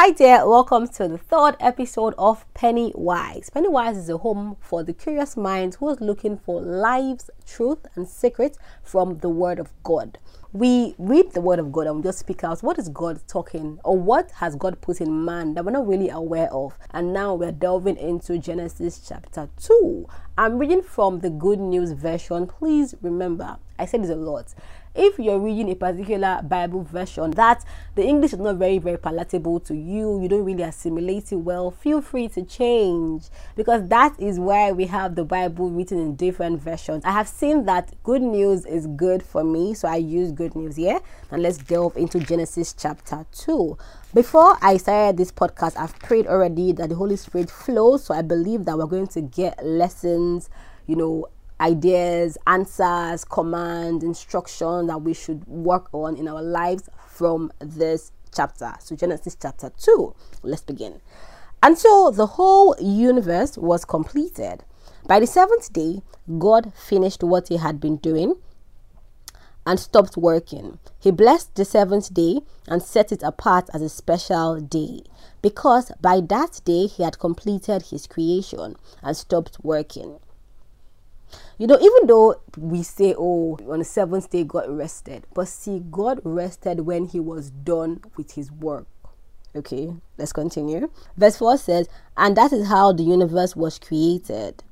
Hi there, welcome to the third episode of Pennywise. Pennywise is a home for the curious minds who is looking for life's truth and secrets from the Word of God. We read the Word of God and we just speak out what is God talking or what has God put in man that we're not really aware of. And now we're delving into Genesis chapter 2. I'm reading from the Good News version. Please remember, I said this a lot if you're reading a particular Bible version that the English is not very, very palatable to you, you don't really assimilate it well, feel free to change because that is why we have the Bible written in different versions. I have seen that good news is good for me, so I use good news here. And let's delve into Genesis chapter 2. Before I started this podcast, I've prayed already that the Holy Spirit flows, so I believe that we're going to get lessons, you know, ideas, answers, commands, instructions that we should work on in our lives from this chapter. So, Genesis chapter 2. Let's begin. And so the whole universe was completed. By the seventh day, God finished what he had been doing and stopped working. He blessed the seventh day and set it apart as a special day because by that day he had completed his creation and stopped working. You know, even though we say, oh, on the seventh day God rested, but see, God rested when he was done with his work. Okay, let's continue. Verse 4 says, And that is how the universe was created.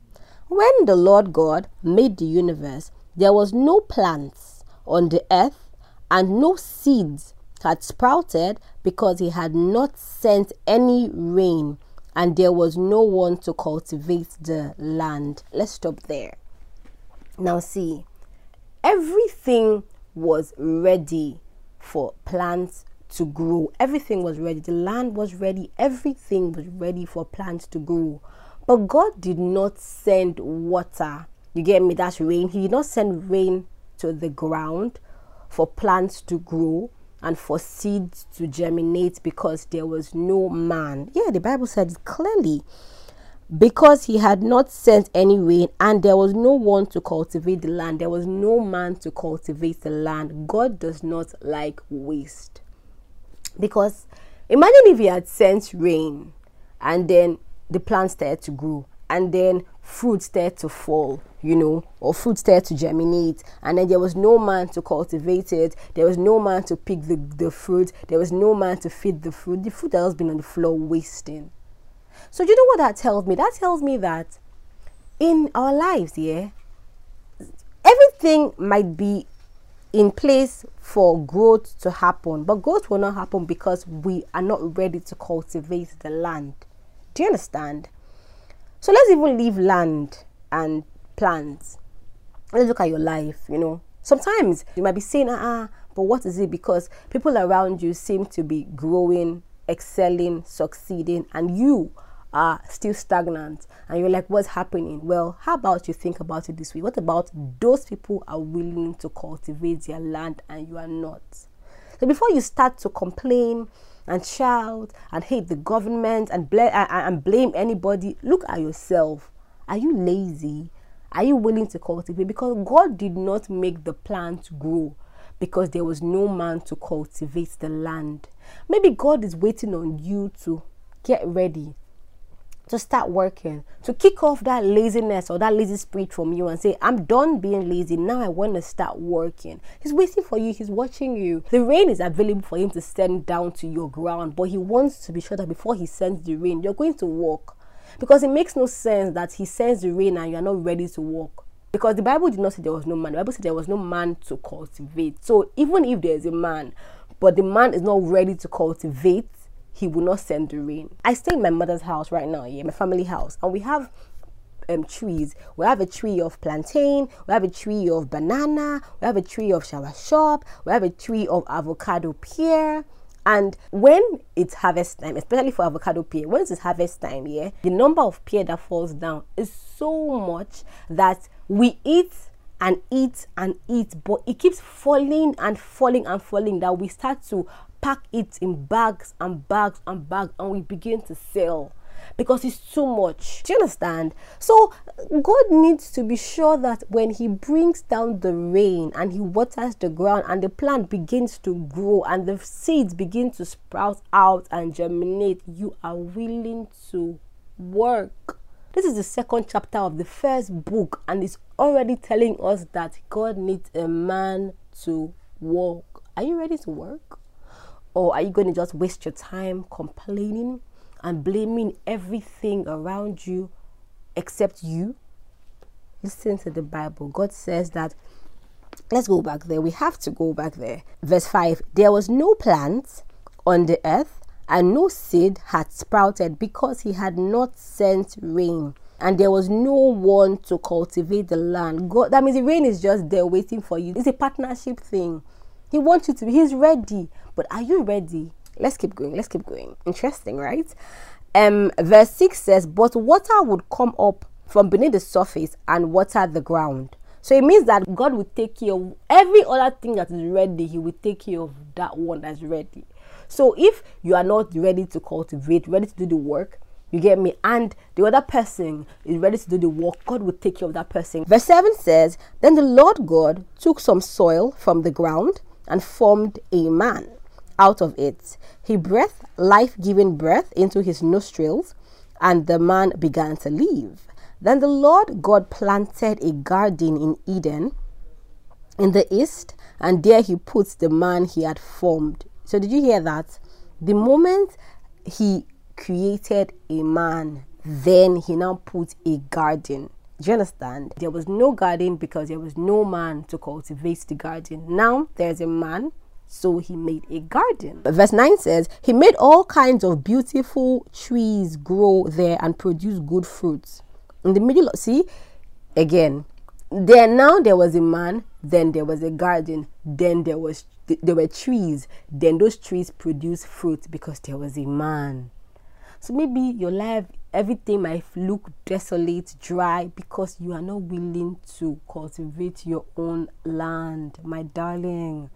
When the Lord God made the universe, there was no plants on the earth and no seeds had sprouted because he had not sent any rain and there was no one to cultivate the land. Let's stop there. Now, see, everything was ready for plants to grow. Everything was ready. The land was ready. Everything was ready for plants to grow. But God did not send water. You get me? That's rain. He did not send rain to the ground for plants to grow and for seeds to germinate because there was no man. Yeah, the Bible said clearly because he had not sent any rain and there was no one to cultivate the land. There was no man to cultivate the land. God does not like waste. Because imagine if he had sent rain and then the plants started to grow and then fruit started to fall you know or fruit started to germinate and then there was no man to cultivate it. There was no man to pick the, the fruit. There was no man to feed the fruit. The fruit that has been on the floor wasting so, you know what that tells me? That tells me that in our lives, yeah, everything might be in place for growth to happen, but growth will not happen because we are not ready to cultivate the land. Do you understand? So, let's even leave land and plants. Let's look at your life, you know. Sometimes you might be saying, ah, uh-uh, but what is it? Because people around you seem to be growing, excelling, succeeding, and you are still stagnant. And you're like what's happening? Well how about you think about it this way? What about those people are willing to cultivate their land and you are not? So before you start to complain and shout and hate the government and, bl- and blame anybody look at yourself. Are you lazy? Are you willing to cultivate? Because god did not make the plant grow because there was no man to cultivate the land. Maybe god is waiting on you to get ready to start working, to kick off that laziness or that lazy spirit from you and say, I'm done being lazy. Now I want to start working. He's waiting for you, he's watching you. The rain is available for him to send down to your ground, but he wants to be sure that before he sends the rain, you're going to walk. Because it makes no sense that he sends the rain and you're not ready to walk. Because the Bible did not say there was no man. The Bible said there was no man to cultivate. So even if there's a man, but the man is not ready to cultivate, he will not send the rain. I stay in my mother's house right now, yeah, my family house, and we have um, trees. We have a tree of plantain, we have a tree of banana, we have a tree of soursop, we have a tree of avocado pear. And when it's harvest time, especially for avocado pear, once it's harvest time, yeah, the number of pear that falls down is so much that we eat and eat and eat, but it keeps falling and falling and falling that we start to pack it in bags and bags and bags and we begin to sell. because it's too much. Do you understand? So God needs to be sure that when He brings down the rain and He waters the ground and the plant begins to grow and the seeds begin to sprout out and germinate, you are willing to work. This is the second chapter of the first book, and it's already telling us that God needs a man to work. Are you ready to work? Or are you going to just waste your time complaining and blaming everything around you except you? Listen to the Bible. God says that. Let's go back there. We have to go back there. Verse 5 There was no plant on the earth, and no seed had sprouted because he had not sent rain and there was no one to cultivate the land. God, that means the rain is just there waiting for you. It's a partnership thing. He wants you to be, he's ready. But are you ready? Let's keep going. Let's keep going. Interesting, right? Um, verse 6 says, But water would come up from beneath the surface and water the ground. So it means that God will take care of every other thing that is ready, He will take care of that one that's ready. So if you are not ready to cultivate, ready to do the work, you get me? And the other person is ready to do the work. God will take care of that person. Verse 7 says, Then the Lord God took some soil from the ground and formed a man out of it. He breathed life giving breath into his nostrils, and the man began to live. Then the Lord God planted a garden in Eden in the east, and there he put the man he had formed. So, did you hear that? The moment he created a man, then he now put a garden. Do you understand? There was no garden because there was no man to cultivate the garden. Now there's a man, so he made a garden. Verse 9 says, He made all kinds of beautiful trees grow there and produce good fruits. In the middle, of, see, again, there now there was a man, then there was a garden, then there was there were trees, then those trees produced fruit because there was a man. So maybe your life, everything might look desolate, dry, because you are not willing to cultivate your own land, my darling.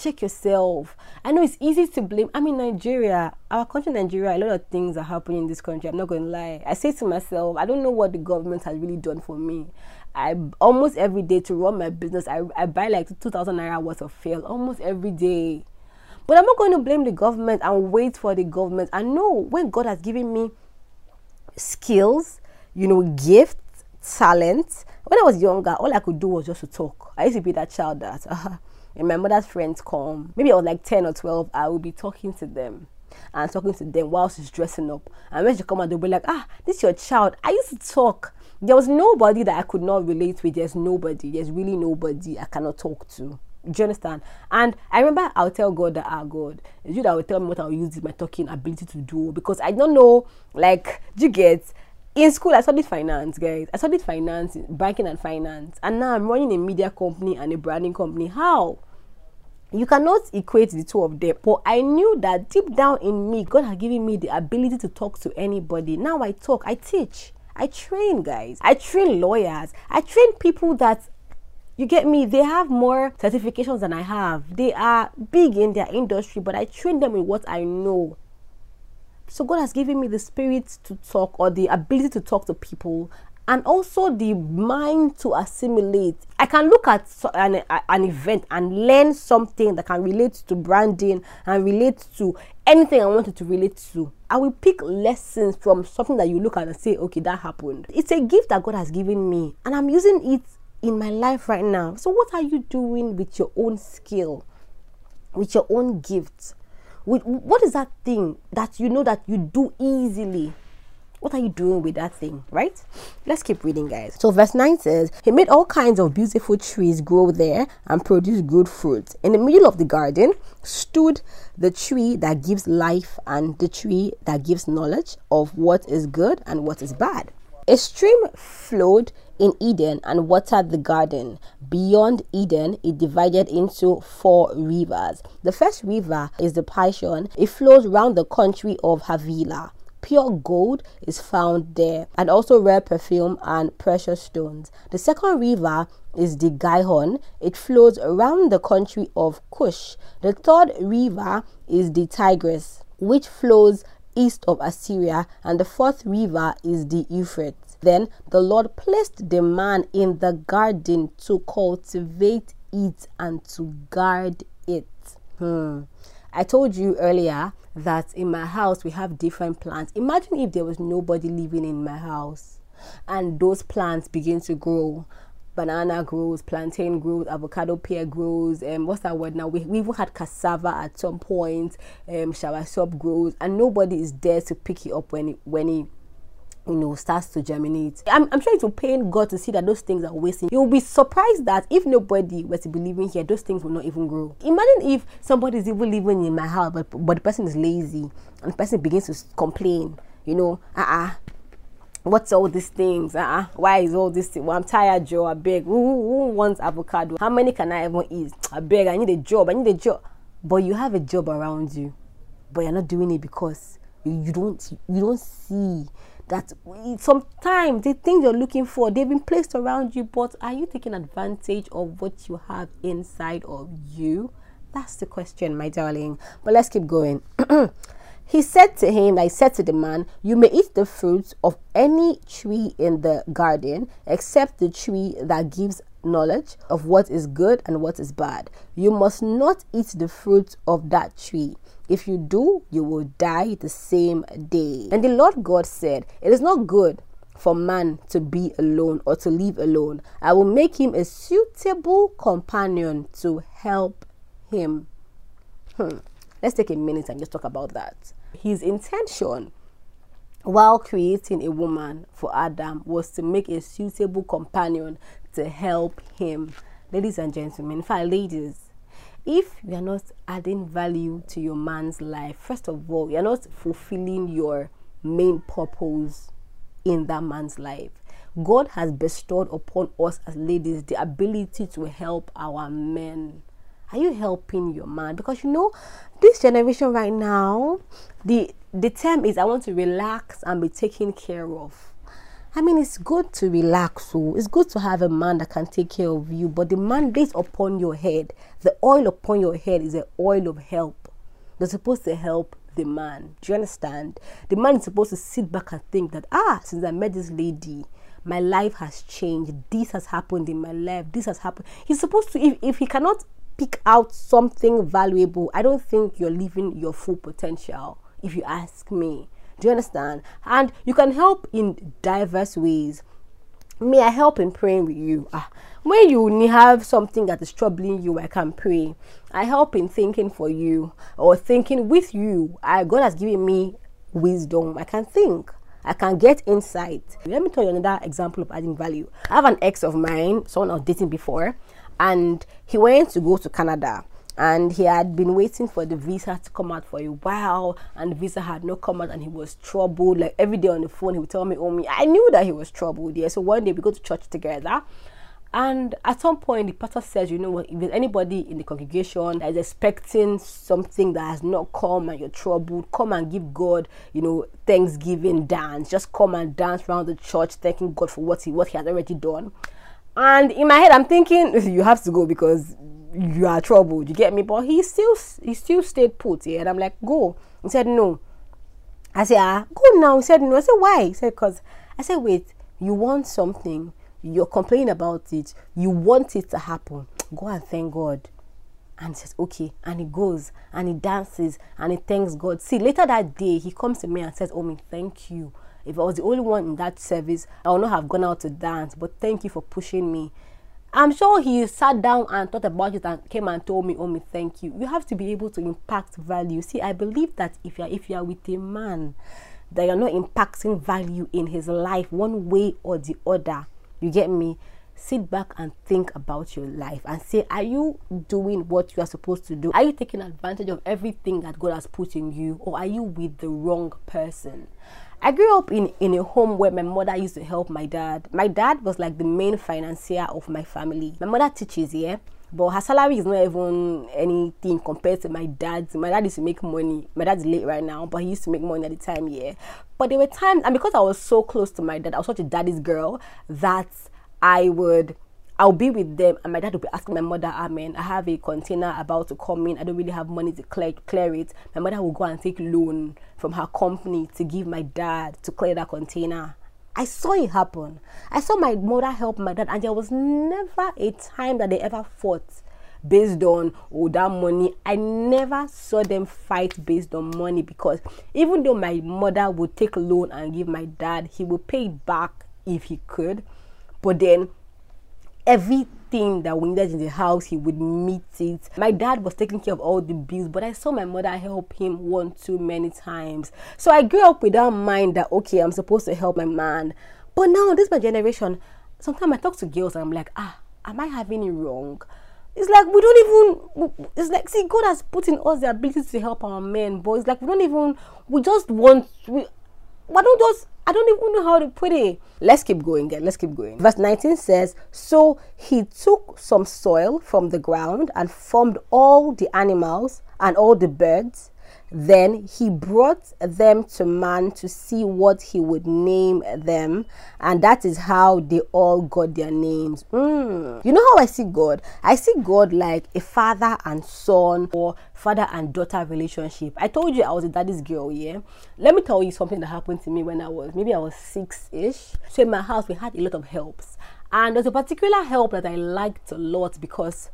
Check yourself. I know it's easy to blame. I mean, Nigeria, our country, Nigeria, a lot of things are happening in this country. I'm not going to lie. I say to myself, I don't know what the government has really done for me. I almost every day to run my business, I, I buy like 2,000 naira worth of fuel almost every day. But I'm not going to blame the government and wait for the government. I know when God has given me skills, you know, gifts, talent. When I was younger, all I could do was just to talk. I used to be that child that, uh, and my mother's friends come. Maybe I was like 10 or 12, I would be talking to them and talking to them while she's dressing up. And when she come out, they'll be like, ah, this is your child. I used to talk. There was nobody that I could not relate with. There's nobody. There's really nobody I cannot talk to. Do you understand? And I remember I'll tell God that, ah, God, it's you that will tell me what I'll use my talking ability to do because I don't know, like, do you get? In school, I studied finance, guys. I studied finance, banking and finance. And now I'm running a media company and a branding company. How? You cannot equate the two of them. But I knew that deep down in me, God had given me the ability to talk to anybody. Now I talk, I teach. I train guys. I train lawyers. I train people that you get me? They have more certifications than I have. They are big in their industry, but I train them with what I know. So God has given me the spirit to talk or the ability to talk to people and also the mind to assimilate. I can look at an, an event and learn something that can relate to branding and relate to anything I wanted to relate to. I will pick lessons from something that you look at and say, okay, that happened. It's a gift that God has given me, and I'm using it in my life right now. So, what are you doing with your own skill, with your own gift? What is that thing that you know that you do easily? What are you doing with that thing, right? Let's keep reading, guys. So, verse 9 says, He made all kinds of beautiful trees grow there and produce good fruit. In the middle of the garden stood the tree that gives life and the tree that gives knowledge of what is good and what is bad. A stream flowed in Eden and watered the garden. Beyond Eden, it divided into four rivers. The first river is the Pishon. It flows round the country of Havilah. Pure gold is found there, and also rare perfume and precious stones. The second river is the Gihon. It flows around the country of Cush. The third river is the Tigris, which flows east of Assyria, and the fourth river is the Euphrates. Then the Lord placed the man in the garden to cultivate it and to guard it. Hmm. I told you earlier that in my house we have different plants. Imagine if there was nobody living in my house and those plants begin to grow. Banana grows, plantain grows, avocado pear grows, and um, what's that word now? We, we even had cassava at some point, um, soursop grows, and nobody is there to pick it up when it, when it you know starts to germinate. I'm, I'm trying to pain god to see that those things are wasting. You'll be surprised that if nobody were to here those things will not even grow. Imagine if somebody is even living in my house but but the person is lazy and the person begins to complain you know uh-uh what's all these things? Uh-uh why is all this thing? well i'm tired joe i beg. Who, who wants avocado? How many can i even eat? Ah, I beg i need a job i need a job. But you have a job around you but you're not doing it because you don't you don't see that sometimes the things you're looking for they've been placed around you but are you taking advantage of what you have inside of you? That's the question my darling. But let's keep going. He said to him i said to the man you may eat the fruits of any tree in the garden except the tree that gives knowledge of what is good and what is bad you must not eat the fruit of that tree if you do, you will die the same day. And the Lord God said, It is not good for man to be alone or to live alone. I will make him a suitable companion to help him. Hmm. Let's take a minute and just talk about that. His intention while creating a woman for Adam was to make a suitable companion to help him. Ladies and gentlemen, fact, ladies, if you are not adding value to your man's life, first of all, you're not fulfilling your main purpose in that man's life. God has bestowed upon us as ladies the ability to help our men. Are you helping your man? Because you know, this generation right now, the the term is I want to relax and be taken care of. I mean, it's good to relax. So it's good to have a man that can take care of you. But the mandate upon your head, the oil upon your head, is the oil of help. They're supposed to help the man. Do you understand? The man is supposed to sit back and think that ah, since I met this lady, my life has changed. This has happened in my life. This has happened. He's supposed to if, if he cannot pick out something valuable, I don't think you're living your full potential. If you ask me. Do you understand? And you can help in diverse ways. May I help in praying with you? Ah, when you have something that is troubling you, I can pray. I help in thinking for you or thinking with you. I God has given me wisdom. I can think. I can get insight. Let me tell you another example of adding value. I have an ex of mine, someone I was dating before, and he went to go to Canada and he had been waiting for the visa to come out for a while and the visa had not come out and he was troubled. Like every day on the phone he would tell me oh me i knew that he was troubled yeah so one day we go to church together. And at some point the pastor says you know what if there's anybody in the congregation that is expecting something that has not come and you're troubled come and give god you know thanksgiving dance. Just come and dance around the church thanking god for what he what he has already done. And in my head i'm thinking you have to go because you are troubled. You get me? But he still he still stayed put here, and I'm like, go. He said no. I said, ah, go now. He said no. I said why? He said because I said wait. You want something. You're complaining about it. You want it to happen. Go and thank God. And he says, okay. And he goes and he dances and he thanks God. See, later that day, he comes to me and says, me, thank you. If I was the only one in that service, I would not have gone out to dance. But thank you for pushing me. I'm sure he sat down and thought about it and came and told me, "Oh, me, thank you." You have to be able to impact value. See, I believe that if you're if you are with a man, that you're not impacting value in his life one way or the other. You get me? Sit back and think about your life and say, are you doing what you are supposed to do? Are you taking advantage of everything that God has put in you, or are you with the wrong person? I grew up in, in a home where my mother used to help my dad. My dad was like the main financier of my family. My mother teaches, yeah, but her salary is not even anything compared to my dad's. My dad used to make money. My dad's late right now, but he used to make money at the time, yeah. But there were times, and because I was so close to my dad, I was such a daddy's girl that I would I'll be with them, and my dad will be asking my mother, ah, Amen, I have a container about to come in. I don't really have money to clear, clear it. My mother will go and take loan from her company to give my dad to clear that container. I saw it happen. I saw my mother help my dad, and there was never a time that they ever fought based on oh that money. I never saw them fight based on money because even though my mother would take loan and give my dad, he would pay it back if he could. But then everything that we needed in the house, he would meet it. My dad was taking care of all the bills, but I saw my mother help him one too many times. So I grew up with that mind that okay, I'm supposed to help my man. But now this my generation. Sometimes I talk to girls and I'm like, ah, am I having it wrong? It's like we don't even. It's like see, God has put in us the ability to help our men, but it's like we don't even. We just want. We, why don't just I don't even know how to put it. Let's keep going again. Let's keep going. Verse 19 says, So he took some soil from the ground and formed all the animals and all the birds then he brought them to man to see what he would name them, and that is how they all got their names. Mm. You know how I see God? I see God like a father and son or father and daughter relationship. I told you I was a daddy's girl, yeah. Let me tell you something that happened to me when I was maybe I was six ish. So in my house, we had a lot of helps, and there's a particular help that I liked a lot because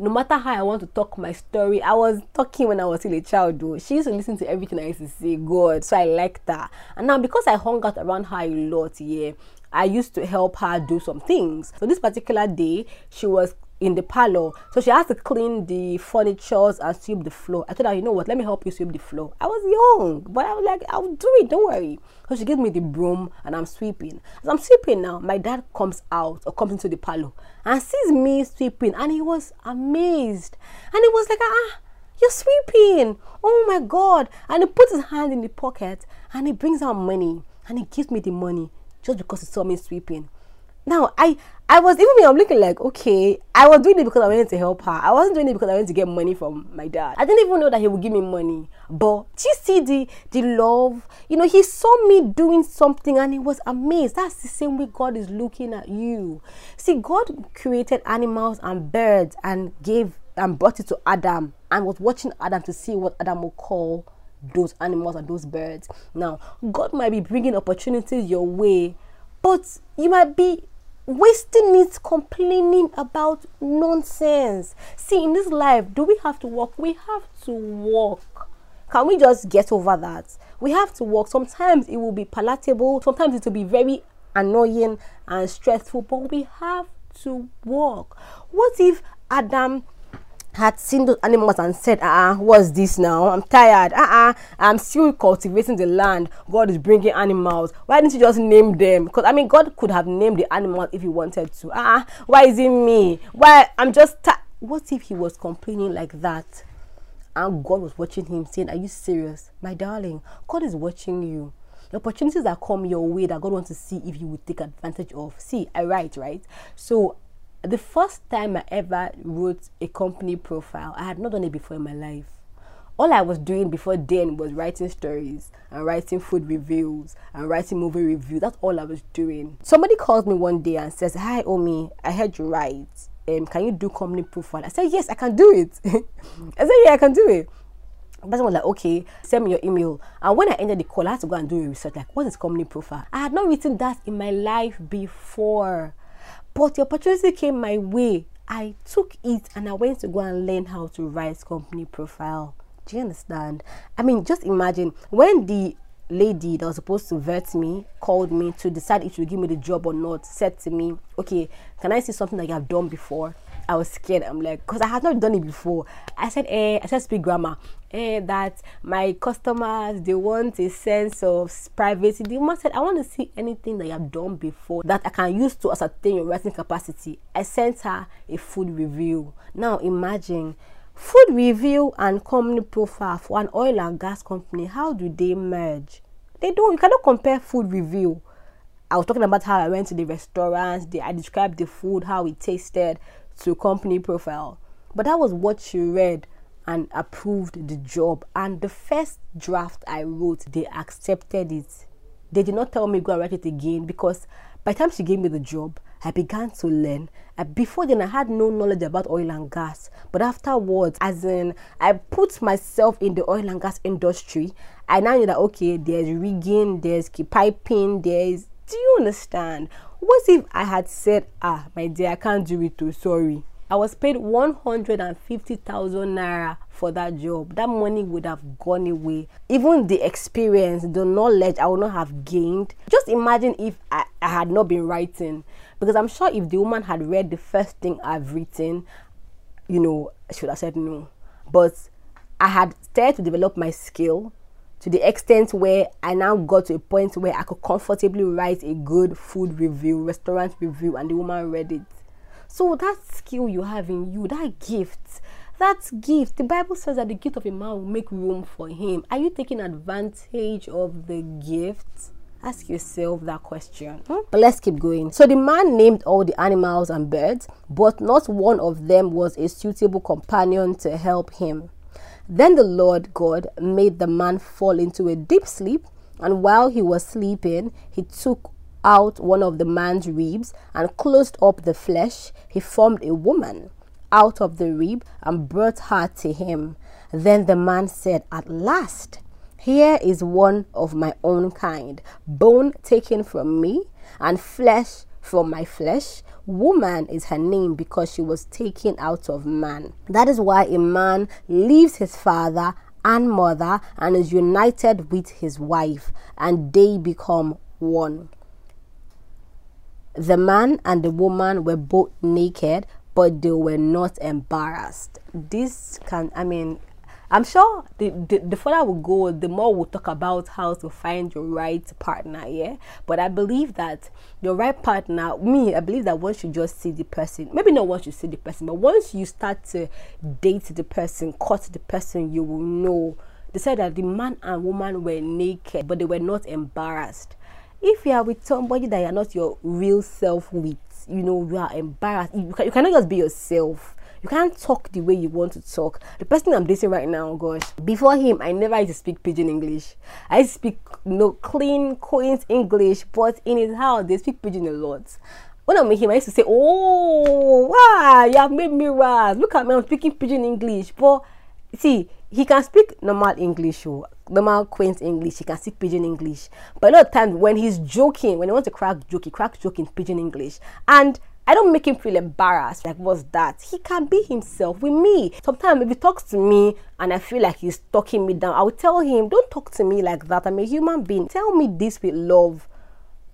no matter how I want to talk my story, I was talking when I was still a child though. She used to listen to everything I used to say, God. So I liked that. And now because I hung out around her a lot, yeah, I used to help her do some things. So this particular day, she was in the parlor. So she has to clean the furnitures and sweep the floor. I told her, you know what, let me help you sweep the floor. I was young, but I was like, I'll do it, don't worry. So she gave me the broom and I'm sweeping. As I'm sweeping now, my dad comes out or comes into the parlor and sees me sweeping and he was amazed. And he was like, ah, you're sweeping. Oh my God. And he puts his hand in the pocket and he brings out money and he gives me the money just because he saw me sweeping. Now I I was even me, I'm looking like, okay, I was doing it because I wanted to help her. I wasn't doing it because I wanted to get money from my dad. I didn't even know that he would give me money. But you see the the love? You know, he saw me doing something and he was amazed. That's the same way God is looking at you. See, God created animals and birds and gave and brought it to Adam and was watching Adam to see what Adam would call those animals and those birds. Now, God might be bringing opportunities your way, but you might be wasting it complaining about nonsense. See, in this life, do we have to work? We have to work. Can we just get over that? We have to work. Sometimes it will be palatable, sometimes it will be very annoying and stressful, but we have to work. What if Adam had seen those animals and said, uh, uh what's this now? I'm tired. Uh, uh I'm still cultivating the land. God is bringing animals. Why didn't you just name them? Because I mean, God could have named the animals if He wanted to. Uh, uh why is it me? Why I'm just. what if He was complaining like that, and God was watching him, saying, "Are you serious, my darling? God is watching you." The opportunities that come your way that God wants to see if you would take advantage of. See, I write, right? So the first time I ever wrote a company profile, I had not done it before in my life. All I was doing before then was writing stories and writing food reviews and writing movie reviews. That's all I was doing. Somebody calls me one day and says, Hi, Omi, I heard you write. Um, can you do company profile? I said, Yes, I can do it. I said, Yeah, I can do it. The person was like, okay, send me your email. And when I ended the call, I had to go and do a research, like, what is company profile? I had not written that in my life before. But the opportunity came my way. I took it and I went to go and learn how to write company profile. Do you understand? I mean, just imagine when the lady that was supposed to vet me called me to decide if she would give me the job or not, said to me, Okay, can I see something that you have done before? I was scared. I'm like, because I had not done it before. I said, eh, I said speak grammar. Eh, that my customers they want a sense of privacy. The woman said, I want to see anything that you have done before that I can use to ascertain your writing capacity. I sent her a food review. Now imagine food review and company profile for an oil and gas company. How do they merge? They don't. You cannot compare food review. I was talking about how I went to the restaurants. They, I described the food, how it tasted to company profile. But that was what she read and approved the job. And the first draft I wrote, they accepted it. They did not tell me go and write it again because by the time she gave me the job, I began to learn. Uh, before then, I had no knowledge about oil and gas. But afterwards, as in, I put myself in the oil and gas industry. I now know that okay, there's rigging, there's piping, there's. Do you understand? What if I had said, ah, my dear, I can't do it too, sorry. I was paid 150,000 naira for that job. That money would have gone away. Even the experience, the knowledge I would not have gained. Just imagine if I, I had not been writing. Because I'm sure if the woman had read the first thing I've written, you know, she would have said no. But I had started to develop my skill to the extent where I now got to a point where I could comfortably write a good food review, restaurant review, and the woman read it. So that skill you have in you, that gift, that gift, the Bible says that the gift of a man will make room for him. Are you taking advantage of the gift? Ask yourself that question. Hmm? But let's keep going. So the man named all the animals and birds, but not one of them was a suitable companion to help him. Then the Lord God made the man fall into a deep sleep, and while he was sleeping, he took out one of the man's ribs and closed up the flesh, he formed a woman out of the rib and brought her to him. Then the man said, At last, here is one of my own kind, bone taken from me, and flesh from my flesh. Woman is her name because she was taken out of man. That is why a man leaves his father and mother and is united with his wife, and they become one. The man and the woman were both naked, but they were not embarrassed. This can, I mean, I'm sure the, the, the further we go, the more we'll talk about how to find your right partner, yeah? But I believe that your right partner, me, I believe that once you just see the person, maybe not once you see the person, but once you start to date the person, court the person, you will know. They said that the man and woman were naked, but they were not embarrassed if you are with somebody that you're not your real self with, you know, you are embarrassed. You, can, you cannot just be yourself. You can't talk the way you want to talk. The person I'm dating right now, gosh, before him, I never used to speak pidgin English. I speak you know, clean, quaint English, but in his house, they speak pidgin a lot. When I met him, I used to say, Oh, wow, you have made me rise. Look at me, I'm speaking pidgin English. But see, he can speak normal English, oh, normal quaint English. He can speak pidgin English. But a lot of times when he's joking, when he wants to crack joke, he cracks joke in pidgin English. And I don't make him feel embarrassed. Like, what's that? He can be himself with me. Sometimes if he talks to me and I feel like he's talking me down, I will tell him, don't talk to me like that. I'm a human being. Tell me this with love.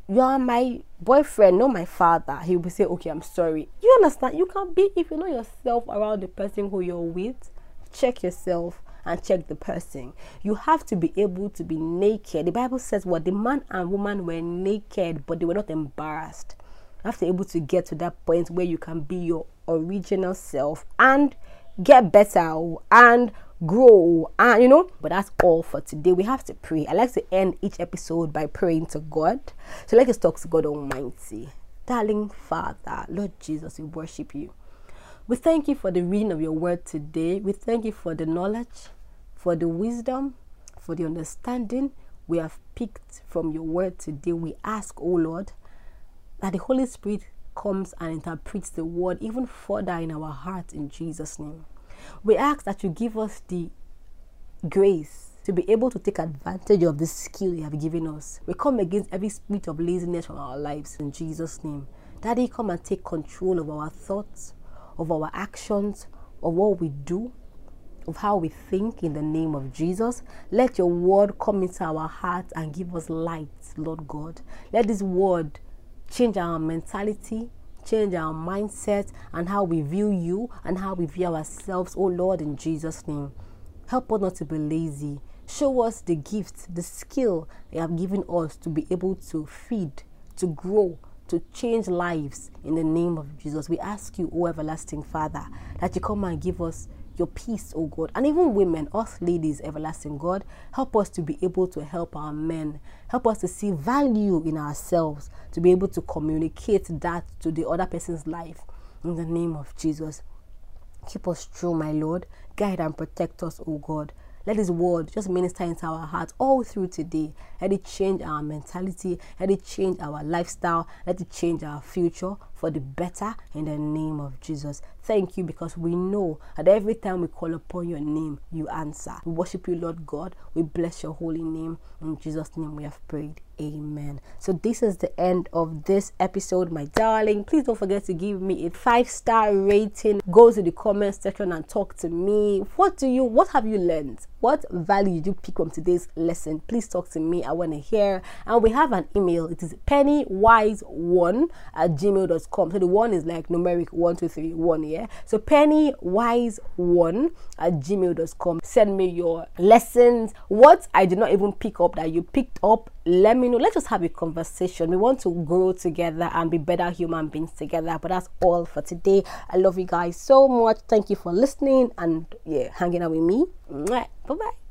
You are my boyfriend, not my father. He will say, okay, I'm sorry. You understand? You can be, if you know yourself around the person who you're with, check yourself and check the person. You have to be able to be naked. The Bible says what the man and woman were naked, but they were not embarrassed. You have to be able to get to that point where you can be your original self and get better and grow and you know but that's all for today we have to pray i like to end each episode by praying to god so let's talk to god almighty darling father lord jesus we worship you we thank you for the reading of your word today we thank you for the knowledge for the wisdom, for the understanding we have picked from your word today. We ask, O oh Lord, that the Holy Spirit comes and interprets the word even further in our hearts in Jesus' name. We ask that you give us the grace to be able to take advantage of the skill you have given us. We come against every spirit of laziness from our lives in Jesus' name. Daddy, come and take control of our thoughts, of our actions, of what we do, of how we think in the name of Jesus. Let your word come into our hearts and give us light, Lord God. Let this word change our mentality, change our mindset, and how we view you and how we view ourselves, oh Lord, in Jesus' name. Help us not to be lazy. Show us the gift, the skill you have given us to be able to feed, to grow, to change lives in the name of Jesus. We ask you, O everlasting Father, that you come and give us your peace, oh God. And even women, us ladies, everlasting God, help us to be able to help our men. Help us to see value in ourselves, to be able to communicate that to the other person's life. In the name of Jesus. Keep us true, my Lord. Guide and protect us, oh God. Let His word just minister into our hearts all through today. Let it change our mentality. Let it change our lifestyle. Let it change our future for the better in the name of Jesus. Thank you because we know that every time we call upon your name, you answer. We worship you, Lord God. We bless your holy name. In Jesus' name we have prayed. Amen. So this is the end of this episode, my darling. Please don't forget to give me a five star rating. Go to the comment section and talk to me. What do you what have you learned? What value did you pick from today's lesson? Please talk to me. I want to hear. And we have an email. It is pennywise1 at gmail.com. So the one is like numeric one, two, three, one, yeah. So pennywise1 at gmail.com. Send me your lessons. What I did not even pick up that you picked up let me know. Let's just have a conversation. We want to grow together and be better human beings together. But that's all for today. I love you guys so much. Thank you for listening and yeah, hanging out with me. Bye bye.